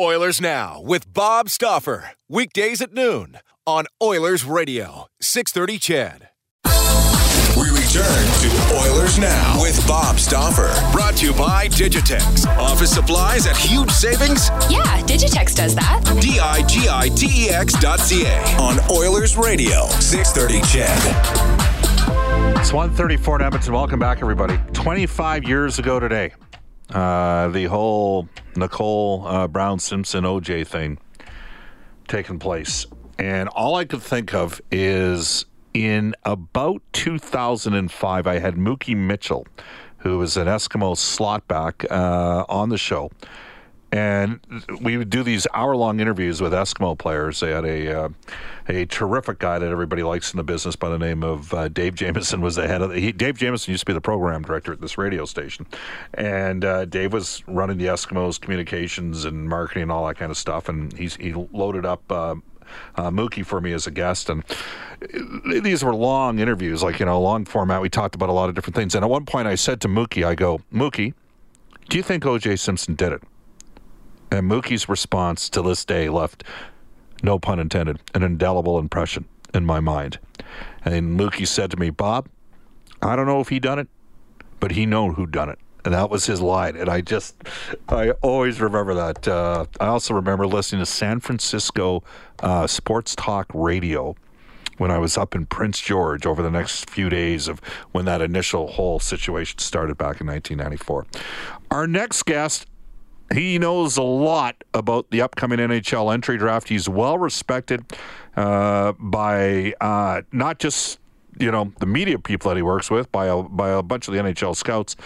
Oilers Now with Bob Stauffer. Weekdays at noon on Oilers Radio, 630 CHED. We return to Oilers Now with Bob Stauffer. Brought to you by Digitex. Office supplies at huge savings? Yeah, Digitex does that. D I G I T E X dot C A on Oilers Radio, 630 CHED. It's 134 in Edmonton. Welcome back, everybody. 25 years ago today, uh, the whole Nicole uh, Brown Simpson OJ thing taking place. And all I could think of is in about 2005, I had Mookie Mitchell, who was an Eskimo slotback, uh, on the show. And we would do these hour-long interviews with Eskimo players. They had a uh, a terrific guy that everybody likes in the business by the name of uh, Dave Jameson was the head of the, he, Dave Jameson used to be the program director at this radio station, and uh, Dave was running the Eskimos communications and marketing and all that kind of stuff. And he's he loaded up. Uh, uh, Mookie for me as a guest, and these were long interviews, like you know, long format. We talked about a lot of different things, and at one point, I said to Mookie, "I go, Mookie, do you think O.J. Simpson did it?" And Mookie's response to this day left, no pun intended, an indelible impression in my mind. And Mookie said to me, Bob, I don't know if he done it, but he know who done it. And that was his line. And I just, I always remember that. Uh, I also remember listening to San Francisco uh, Sports Talk Radio when I was up in Prince George over the next few days of when that initial whole situation started back in 1994. Our next guest he knows a lot about the upcoming NHL entry draft. He's well respected uh, by uh, not just you know the media people that he works with, by a by a bunch of the NHL scouts.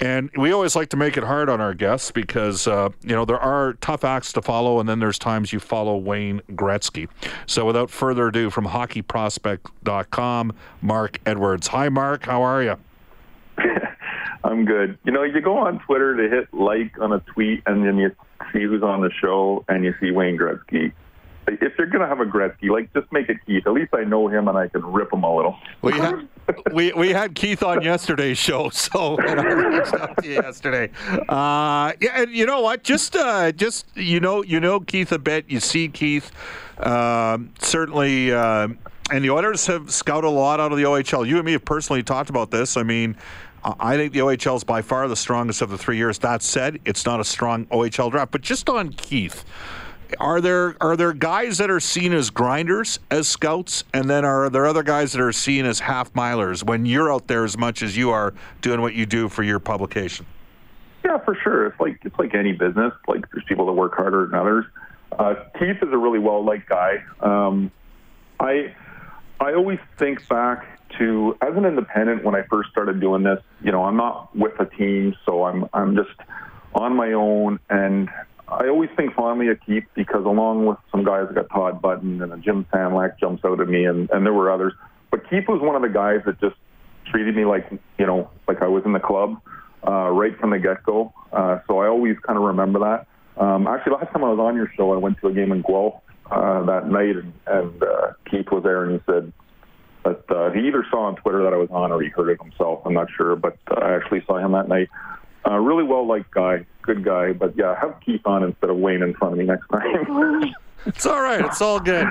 And we always like to make it hard on our guests because, uh, you know, there are tough acts to follow, and then there's times you follow Wayne Gretzky. So without further ado, from hockeyprospect.com, Mark Edwards. Hi, Mark. How are you? I'm good. You know, you go on Twitter to hit like on a tweet, and then you see who's on the show, and you see Wayne Gretzky. If you're going to have a Gretzky, like just make it Keith. At least I know him, and I can rip him a little. We had we, we had Keith on yesterday's show, so yesterday. Uh, yeah, and you know what? Just uh, just you know you know Keith a bit. You see Keith um, certainly. Uh, and the Oilers have scouted a lot out of the OHL. You and me have personally talked about this. I mean, I think the OHL is by far the strongest of the three years. That said, it's not a strong OHL draft. But just on Keith, are there are there guys that are seen as grinders as scouts, and then are there other guys that are seen as half milers when you're out there as much as you are doing what you do for your publication? Yeah, for sure. It's like it's like any business. Like there's people that work harder than others. Uh, Keith is a really well liked guy. Um, I I always think back to as an independent when I first started doing this. You know, I'm not with a team, so I'm I'm just on my own, and I always think fondly of Keith because along with some guys, I got Todd Button and Jim Sandlak jumps out at me, and and there were others. But Keith was one of the guys that just treated me like you know like I was in the club uh, right from the get go. Uh, so I always kind of remember that. Um, actually, last time I was on your show, I went to a game in Guelph uh, that night, and, and uh, Keith was there, and he said, but uh, he either saw on Twitter that I was on or he heard it himself. I'm not sure, but uh, I actually saw him that night. Uh, really well liked guy, good guy. But yeah, have Keith on instead of Wayne in front of me next time. It's all right. It's all good.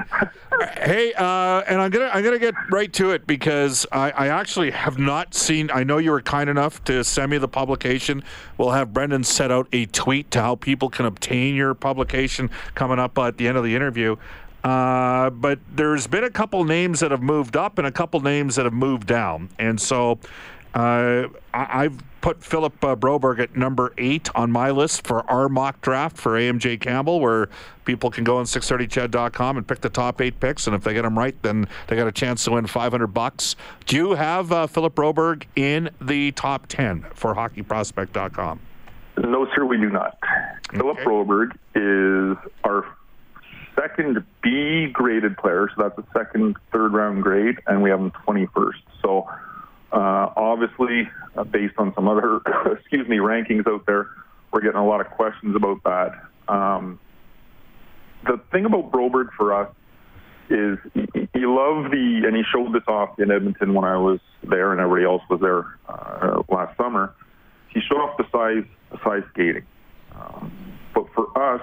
Hey, uh, and I'm gonna I'm gonna get right to it because I, I actually have not seen. I know you were kind enough to send me the publication. We'll have Brendan set out a tweet to how people can obtain your publication coming up at the end of the interview. Uh, but there's been a couple names that have moved up and a couple names that have moved down, and so uh, I, have put Philip uh, Broberg at number eight on my list for our mock draft for AMJ Campbell, where people can go on 630ched.com and pick the top eight picks, and if they get them right, then they got a chance to win 500 bucks. Do you have uh, Philip Broberg in the top 10 for hockeyprospect.com? No, sir, we do not. Okay. Philip Broberg is our second B graded player, so that's a second, third round grade, and we have him 21st. So uh, obviously, uh, based on some other, excuse me, rankings out there, we're getting a lot of questions about that. Um, the thing about Broberg for us is he loved the, and he showed this off in Edmonton when I was there, and everybody else was there uh, last summer. He showed off the size, the size skating. Um, but for us,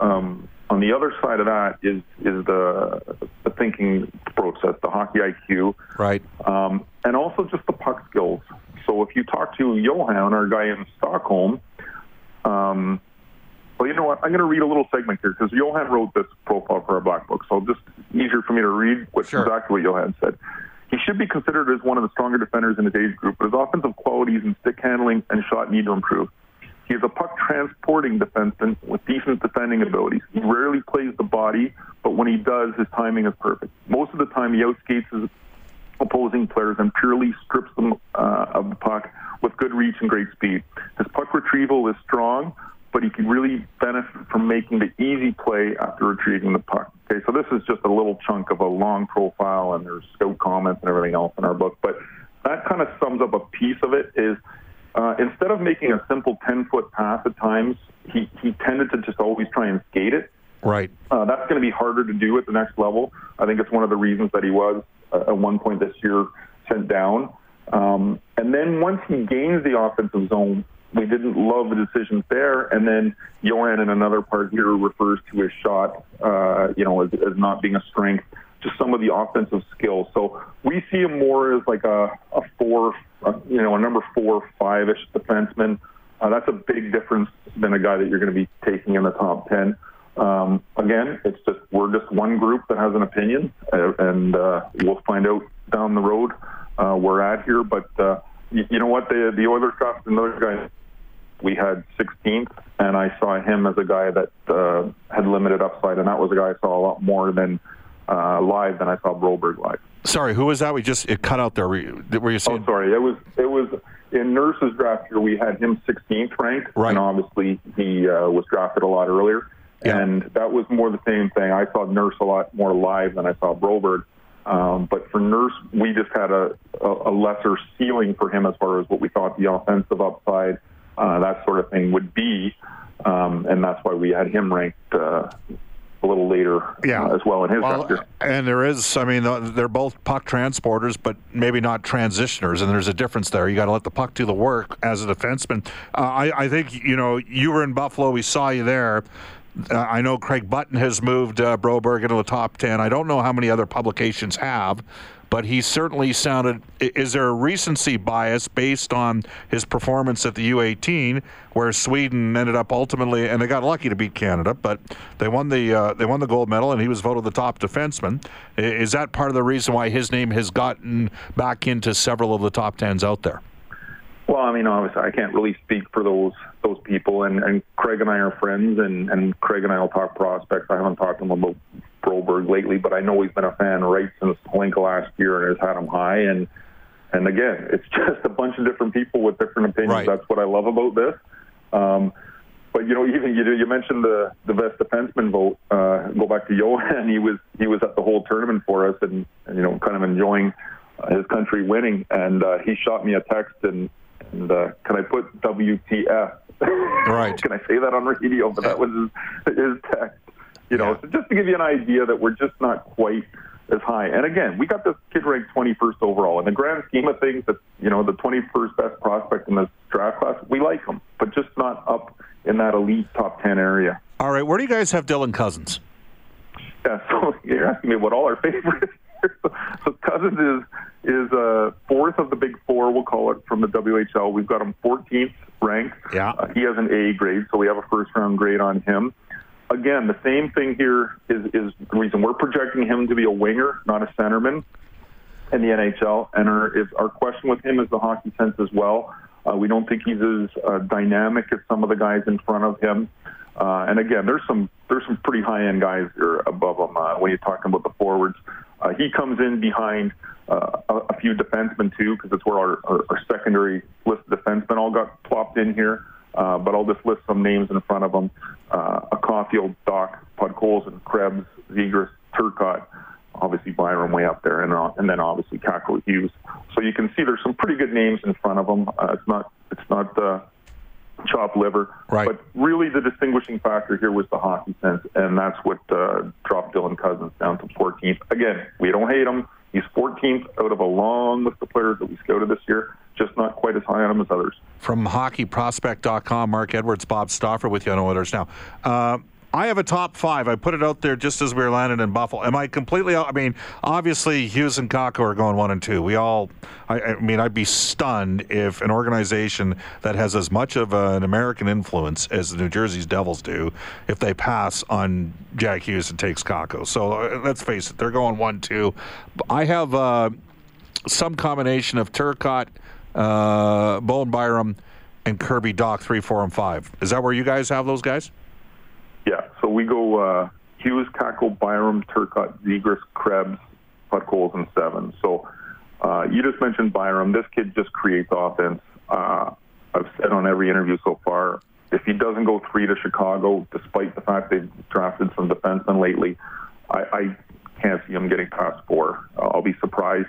um, on the other side of that is is the the thinking process, the hockey IQ, right, um, and also just the puck skills. So if you talk to Johan, our guy in Stockholm, um, well, you know what? I'm going to read a little segment here because Johan wrote this profile for our black book, so just easier for me to read what sure. exactly what Johan said. He should be considered as one of the stronger defenders in his age group, but his offensive qualities and stick handling and shot need to improve. He is a puck transporting defenseman with decent defending abilities. He rarely plays the body, but when he does, his timing is perfect. Most of the time, he outskates his opposing players and purely strips them uh, of the puck with good reach and great speed. His puck retrieval is strong, but he can really benefit from making the easy play after retrieving the puck. Okay, so this is just a little chunk of a long profile, and there's scout comments and everything else in our book, but that kind of sums up a piece of it. Is uh, instead of making a simple 10 foot pass at times, he, he tended to just always try and skate it. Right. Uh, that's going to be harder to do at the next level. I think it's one of the reasons that he was uh, at one point this year sent down. Um, and then once he gains the offensive zone, we didn't love the decisions there. And then Johan in another part here refers to his shot, uh, you know, as, as not being a strength, just some of the offensive skills. So we see him more as like a, a four, uh, you know, a number four, five-ish defenseman. Uh, that's a big difference than a guy that you're going to be taking in the top 10. Um, again, it's just we're just one group that has an opinion, uh, and uh, we'll find out down the road uh, we're at here. But uh, you, you know what? The the Oilers got another guy. We had 16th, and I saw him as a guy that uh, had limited upside, and that was a guy I saw a lot more than uh, live than I saw Broberg live. Sorry, who was that? We just it cut out there. Were you, were you saying? Oh, sorry. It was it was in Nurse's draft year. We had him 16th ranked, right. and obviously he uh, was drafted a lot earlier. Yeah. And that was more the same thing. I saw Nurse a lot more live than I saw Broberg. Um, but for Nurse, we just had a, a, a, lesser ceiling for him as far as what we thought the offensive upside, uh, that sort of thing would be. Um, and that's why we had him ranked uh, a little later yeah. Uh, as well in his well, And there is, I mean, they're both puck transporters, but maybe not transitioners, and there's a difference there. You got to let the puck do the work as a defenseman. Uh, I, I think, you know, you were in Buffalo, we saw you there. Uh, I know Craig Button has moved uh, Broberg into the top 10. I don't know how many other publications have, but he certainly sounded. Is there a recency bias based on his performance at the U18, where Sweden ended up ultimately, and they got lucky to beat Canada, but they won the uh, they won the gold medal, and he was voted the top defenseman. Is that part of the reason why his name has gotten back into several of the top tens out there? Well, I mean, obviously, I can't really speak for those those people, and, and Craig and I are friends, and, and Craig and I will talk prospects. I haven't talked to him about Broberg lately, but I know he's been a fan right since Hlinka last year and has had him high. And and again, it's just a bunch of different people with different opinions. Right. That's what I love about this. Um, but you know, even you you mentioned the the best defenseman vote. Uh, go back to Johan. He was he was at the whole tournament for us, and, and you know, kind of enjoying uh, his country winning. And uh, he shot me a text and and uh, can I put WTF? Right. can I say that on radio? But that was his, his text. You know, yeah. so just to give you an idea that we're just not quite as high. And again, we got this kid ranked 21st overall. In the grand scheme of things, that you know, the 21st best prospect in this draft class, we like him, but just not up in that elite top 10 area. All right, where do you guys have Dylan Cozens? you're asking me what all our favorites. so Cozens is is uh, fourth of the big four, we'll call it, from the WHL. We've got him 14th ranked. Yeah. Uh, he has an A grade, so we have a first round grade on him. Again, the same thing here is is the reason we're projecting him to be a winger, not a centerman in the NHL. And our is our question with him is the hockey sense as well. Uh, we don't think he's as uh, dynamic as some of the guys in front of him. Uh, and again, there's some there's some pretty high end guys here above him uh, when you're talking about the forwards. Uh, he comes in behind uh, a, a few defensemen too, because it's where our, our, our secondary list of defensemen all got plopped in here. Uh, but I'll just list some names in front of them: uh, a Caufield, Dach, Podkolzin, Krebs, Zegras, Turcotte, obviously Byram way up there, and uh, and then obviously Kakko Hughes. So you can see there's some pretty good names in front of them. Uh, it's not it's not uh, chopped liver, Right. but really the distinguishing factor here was the hockey sense, and that's what uh, dropped Dylan Cozens down to 14th. Again, we don't hate him. He's 14th out of a long list of players that we scouted this year, just not quite as high on him as others. From hockeyprospect.com, Mark Edwards, Bob Stauffer with you on Oilers Now. Uh, I have a top five. I put it out there just as we were landing in Buffalo. Am I completely? I mean, obviously, Hughes and Kakko are going one and two. We all, I, I mean, I'd be stunned if an organization that has as much of an American influence as the New Jersey's Devils do, if they pass on Jack Hughes and takes Kakko. So uh, let's face it, they're going one two. I have uh, some combination of Turcotte, uh, Bowen Byram, and Kirby Dach three, four, and five. Is that where you guys have those guys? Yeah, so we go uh, Hughes, Kakko, Byram, Turcotte, Zegras, Krebs, Podkolzin, and seven. So uh, you just mentioned Byram. This kid just creates offense. Uh, I've said on every interview so far, if he doesn't go three to Chicago, despite the fact they've drafted some defensemen lately, I, I can't see him getting past four. Uh, I'll be surprised.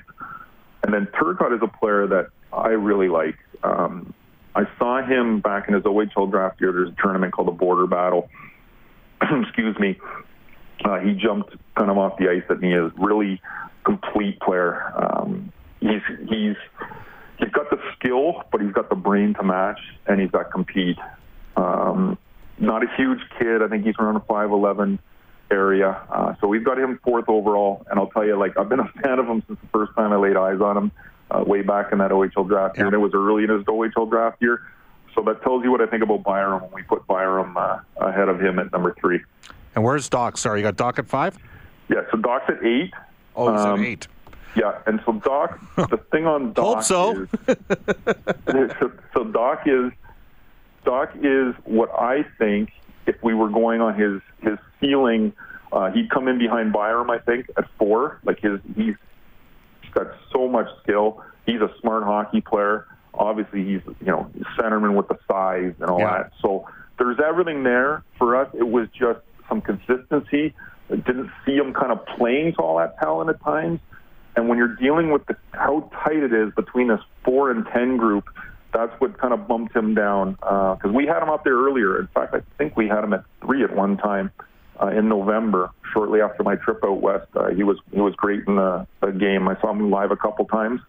And then Turcotte is a player that I really like. Um, I saw him back in his OHL draft year. There's a tournament called the Border Battle. excuse me, uh, he jumped kind of off the ice at me as really complete player. Um, he's he's he's got the skill, but he's got the brain to match, and he's got compete. Um, not a huge kid. I think he's around a five eleven area. Uh, so we've got him fourth overall, and I'll tell you, like I've been a fan of him since the first time I laid eyes on him, uh, way back in that OHL draft year, and it was early in his OHL draft year. So that tells you what I think about Byram when we put Byram uh, ahead of him at number three. And where's Dach? Sorry, you got Dach at five? Yeah, so Dach's at eight. Oh, he's Um, at eight. Yeah, and so Dach, the thing on Dach Hope so. is, so, so Dach is Dach is what I think if we were going on his his ceiling, uh, he'd come in behind Byram. I think at four. Like his he's got so much skill. He's a smart hockey player. Obviously, he's you know centerman with the size and all Yeah. that. So there's everything there for us. It was just some consistency. I didn't see him kind of playing to all that talent at times. And when you're dealing with the, how tight it is between this four and ten group, that's what kind of bumped him down. Because we had him up there earlier. In fact, I think we had him at three at one time uh, in November, shortly after my trip out west. Uh, he was he was great in the, the game. I saw him live a couple times.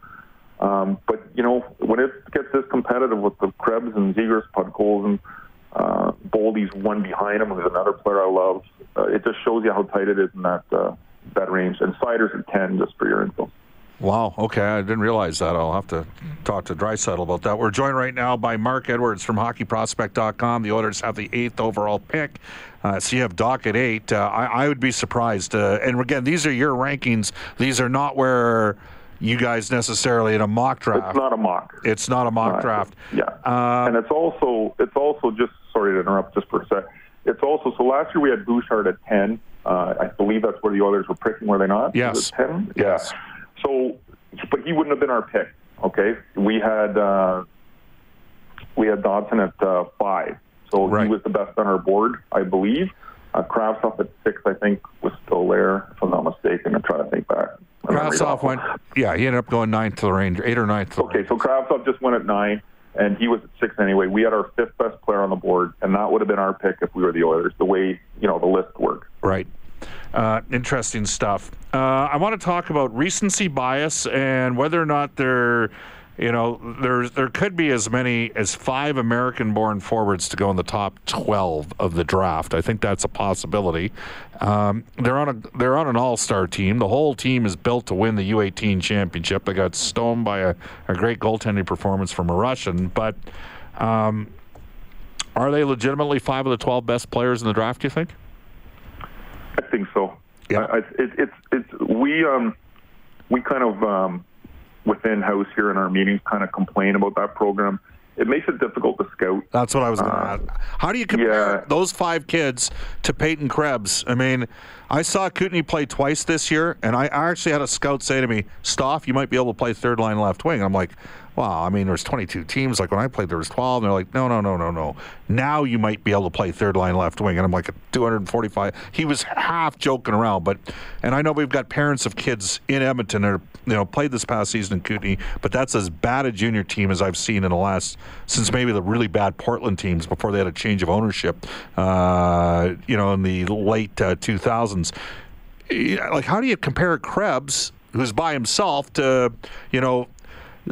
Um, but you know, when it gets this competitive with the Krebs and Zegras, Podkolzin, and uh, Boldy's one behind him, who's another player I love, uh, it just shows you how tight it is in that uh, that range. And Seider's at ten, just for your info. Wow. Okay, I didn't realize that. I'll have to talk to Draisaitl about that. We're joined right now by Mark Edwards from HockeyProspect.com. The Oilers have the eighth overall pick, uh, so you have Dach at eight. Uh, I, I would be surprised. Uh, and again, these are your rankings. These are not where you guys necessarily in a mock draft. It's not a mock. It's not a mock Right. draft. Yeah, Uh, and it's also it's also just sorry to interrupt just for a sec. It's also so last year we had Bouchard at ten. Uh, I believe that's where the Oilers were picking, were they not? Yes. Ten. Yes. Yeah. So, but he wouldn't have been our pick. Okay, we had uh, we had Dobson at uh, five, so Right. he was the best on our board, I believe. Uh, Kravtsov at six, I think, was still there, if I'm not mistaken. I'm trying to think back. Kravtsov went. Yeah, he ended up going ninth to the Ranger, eight or ninth. Okay, so Kravtsov just went at nine, and he was at six anyway. We had our fifth best player on the board, and that would have been our pick if we were the Oilers. The way you know the list worked. Right. Uh, interesting stuff. Uh, I want to talk about recency bias and whether or not there you know, there's there could be as many as five American-born forwards to go in the top 12 of the draft. I think that's a possibility. Um, they're on a they're on an all-star team. The whole team is built to win the U18 championship. They got stoned by a, a great goaltending performance from a Russian, but. Um, are they legitimately five of the 12 best players in the draft, do you think? I think so. Yeah. I, I, it, it's it's we um we kind of um within house here in our meetings kind of complain about that program. It makes it difficult to scout. That's what I was going to Uh, ask. How do you compare yeah. those five kids to Peyton Krebs? I mean, I saw Kootenay play twice this year, and I actually had a scout say to me, Stoff, you might be able to play third line left wing. I'm like, wow, I mean, there's 22 teams. Like when I played, there was 12. And they're like, no, no, no, no, no. Now you might be able to play third line left wing. And I'm like, 245. He was half joking around, but, and I know we've got parents of kids in Edmonton that are, you know, played this past season in Kootenay, but that's as bad a junior team as I've seen in the last, since maybe the really bad Portland teams before they had a change of ownership, uh, you know, in the late uh, 2000s. Yeah, Like, how do you compare Krebs, who's by himself, to, you know,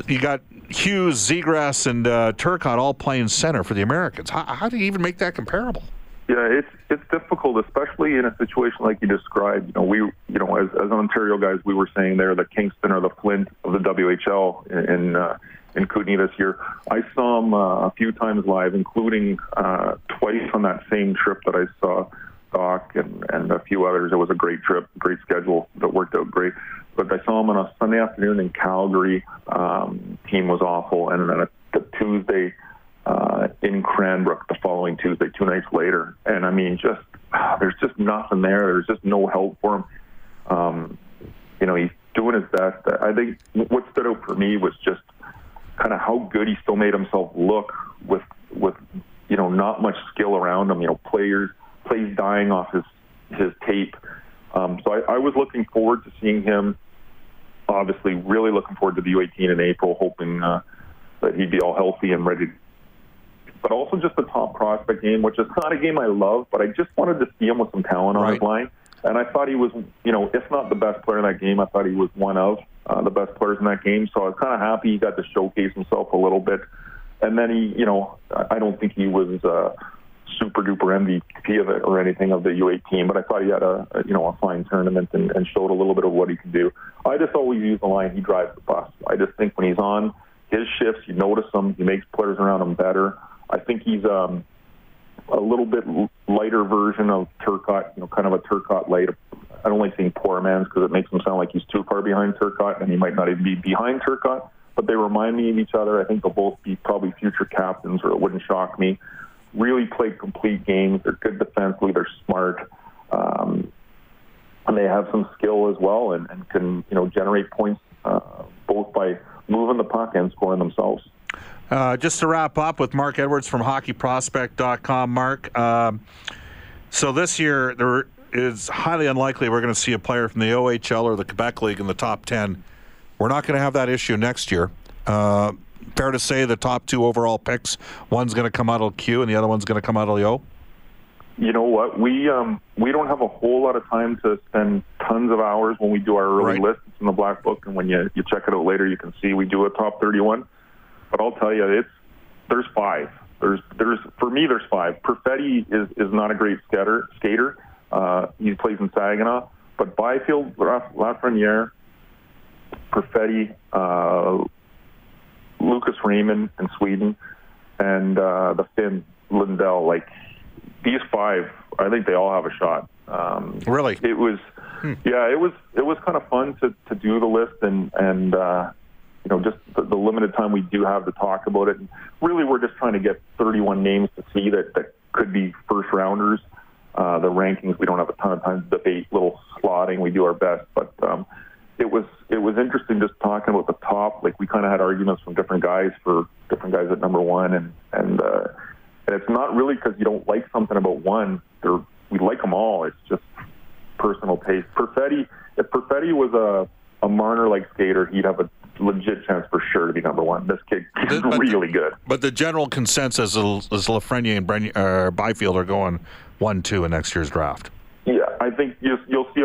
you got Hughes, Zegras, and uh, Turcotte all playing center for the Americans. How, how do you even make that comparable? Yeah, it's it's difficult, especially in a situation like you described. You know, we you know as as Ontario guys, we were saying there the Kingston or the Flint of the WHL in in, uh, in Kootenay this year. I saw him uh, a few times live, including uh, twice on that same trip that I saw Dach and and a few others. It was a great trip, great schedule that worked out great. But I saw him on a Sunday afternoon in Calgary. Um, team was awful, and then the Tuesday uh, in Cranbrook the following Tuesday, two nights later. And I mean, just there's just nothing there. There's just no help for him. Um, you know, he's doing his best. I think what stood out for me was just kind of how good he still made himself look with with you know not much skill around him. You know, players plays dying off his his tape. Um, so I, I was looking forward to seeing him. Obviously, really looking forward to the U18 in April, hoping uh, that he'd be all healthy and ready but also just the top prospect game, which is not a game I love, but I just wanted to see him with some talent on his line. And I thought he was, you know, if not the best player in that game, I thought he was one of uh, the best players in that game. So I was kind of happy he got to showcase himself a little bit. And then he, you know, I I don't think he was uh, super duper MVP of it or anything of the U18, but I thought he had a, a you know a fine tournament and, and showed a little bit of what he can do. I just always use the line he drives the bus. I just think when he's on his shifts, you notice him. He makes players around him better. I think he's um, a little bit lighter version of Turcotte, you know, kind of a Turcotte light. I don't like saying poor man's because it makes him sound like he's too far behind Turcotte, and he might not even be behind Turcotte. But they remind me of each other. I think they'll both be probably future captains, or it wouldn't shock me. Really played complete games. They're good defensively. They're smart, um, and they have some skill as well, and, and can you know generate points uh, both by moving the puck and scoring themselves. Uh, just to wrap up with Mark Edwards from hockeyprospect.com. Mark, um, so this year there is highly unlikely we're going to see a player from the OHL or the Quebec League in the top 10. We're not going to have that issue next year. Uh, fair to say the top two overall picks, one's going to come out of Q and the other one's going to come out of the O? You know what? We um, we don't have a whole lot of time to spend tons of hours when we do our early Right. list. It's in the black book, and when you, you check it out later, you can see we do a top 31. But I'll tell you, it's there's five. There's there's for me there's five. Perfetti is is not a great skater. Skater. Uh, he plays in Saginaw, but Byfield, Lafreniere, Perfetti, uh, Lucas Raymond in Sweden, and uh, the Finn Lundell. Like these five, I think they all have a shot. Um, Really? it was, yeah, it was it was kind of fun to to do the list and and uh, you know just the, the limited time we do have to talk about it. And really, we're just trying to get 31 names to see that that could be first rounders. Uh, the rankings we don't have a ton of time to debate. Little slotting, we do our best, but um, it was it was interesting just talking about the top. Like we kind of had arguments from different guys for different guys at number one, and and uh, and it's not really because you don't like something about one. They're, we like them all. It's just personal taste. Perfetti, if Perfetti was a a Marner like skater, he'd have a legit chance for sure to be number one. This kid is But- really good. But the general consensus is, is Lafreniere and Bren, uh, Byfield are going 1 2 in next year's draft. Yeah, I think you'll, you'll see see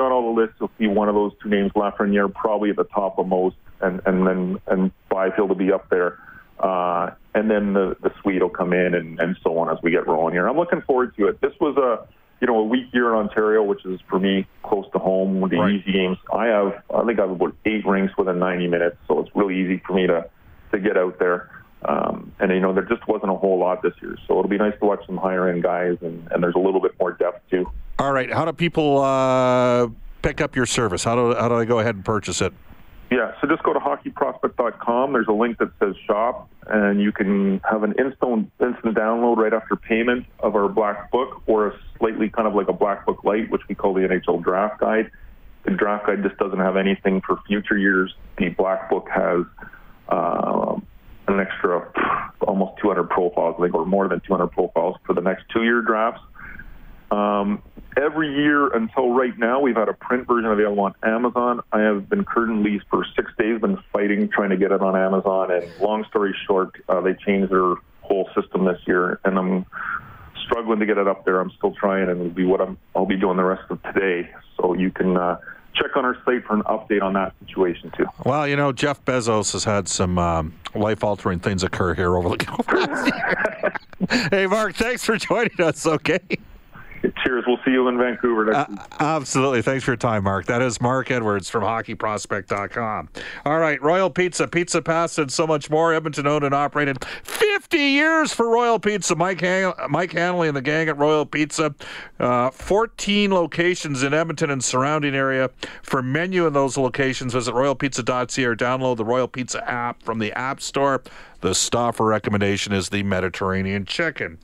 on all the lists, you'll see one of those two names, Lafreniere, probably at the top of most, and and then and Byfield will be up there. Uh, and then the, the suite will come in and, and so on as we get rolling here. I'm looking forward to it. This was a, you know, a week here in Ontario, which is for me close to home with the right. easy games. I have, I think I have about eight rinks within 90 minutes, so it's really easy for me to, to get out there. Um, and you know, there just wasn't a whole lot this year, so it'll be nice to watch some higher end guys, and, and there's a little bit more depth too. All right, how do people uh, pick up your service? How do how do I go ahead and purchase it? Yeah, so just go to hockeyprospect.com. There's a link that says shop, and you can have an instant instant download right after payment of our black book, or a slightly kind of like a black book light, which we call the NHL draft guide. The draft guide just doesn't have anything for future years. The black book has uh, an extra almost 200 profiles, I think, or more than 200 profiles for the next two-year drafts. Um, every year until right now, we've had a print version available on Amazon. I have been currently for six days been fighting trying to get it on Amazon. And long story short, uh, they changed their whole system this year, and I'm struggling to get it up there. I'm still trying, and it'll be what I'm, I'll be doing the rest of today. So you can. Uh, check on our site for an update on that situation too. Well, you know, Jeff Bezos has had some um, life-altering things occur here over the. Years. Hey, Mark, thanks for joining us. Okay. Cheers. We'll see you in Vancouver next uh, Absolutely. Thanks for your time, Mark. That is Mark Edwards from hockeyprospect.com. All right. Royal Pizza, Pizza Pasta, and so much more. Edmonton owned and operated 50 years for Royal Pizza. Mike, Han- Mike Hanley and the gang at Royal Pizza. Uh, 14 locations in Edmonton and surrounding area. For menu in those locations, visit royalpizza.ca or download the Royal Pizza app from the App Store. The Stauffer recommendation is the Mediterranean chicken.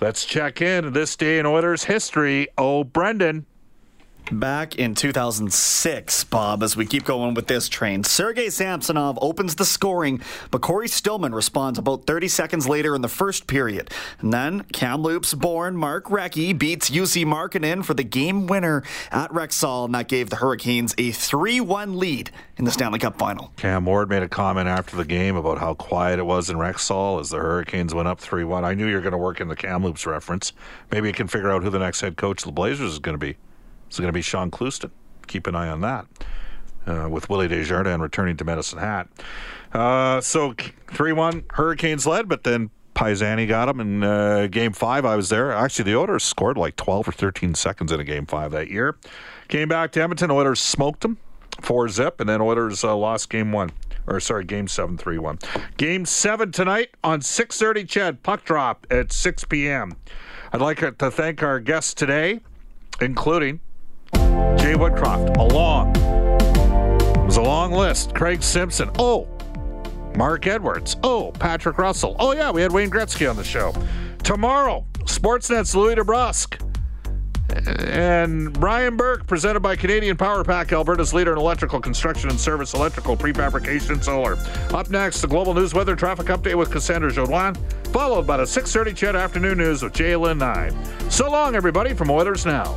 Let's check in this day in Oilers history. Oh, Brendan. Back in 2006, Bob, as we keep going with this train, Sergei Samsonov opens the scoring, but Cory Stillman responds about 30 seconds later in the first period. And then Kamloops born Mark Recchi beats Jussi Markkanen for the game winner at Rexall, and that gave the Hurricanes a 3 1 lead in the Stanley Cup final. Cam Ward made a comment after the game about how quiet it was in Rexall as the Hurricanes went up 3 1. I knew you were going to work in the Kamloops reference. Maybe you can figure out who the next head coach of the Blazers is going to be. It's going to be Shaun Clouston. Keep an eye on that. Uh, with Willie Desjardins returning to Medicine Hat. Uh, so 3 1, Hurricanes led, but then Pisani got him in uh, game five. I was there. Actually, the Oilers scored like 12 or 13 seconds in a game five that year. Came back to Edmonton. Oilers smoked them, four zip, and then Oilers uh, lost game one. Or sorry, game seven, three one. Game seven tonight on 6:30. CHED puck drop at 6 p.m. I'd like to thank our guests today, including Jay Woodcroft, a long. It was a long list. Craig Simpson. Oh, Mark Edwards. Oh, Patrick Russell. Oh, yeah, we had Wayne Gretzky on the show. Tomorrow, Sportsnet's Louis DeBrusk. And Brian Burke, presented by Canadian Power Pack, Alberta's leader in electrical construction and service, electrical prefabrication, solar. Up next, the Global News Weather Traffic Update with Cassandra Jodoin, followed by the 6.30 CHED Afternoon News with Jalen 9. So long, everybody, from Oilers Now.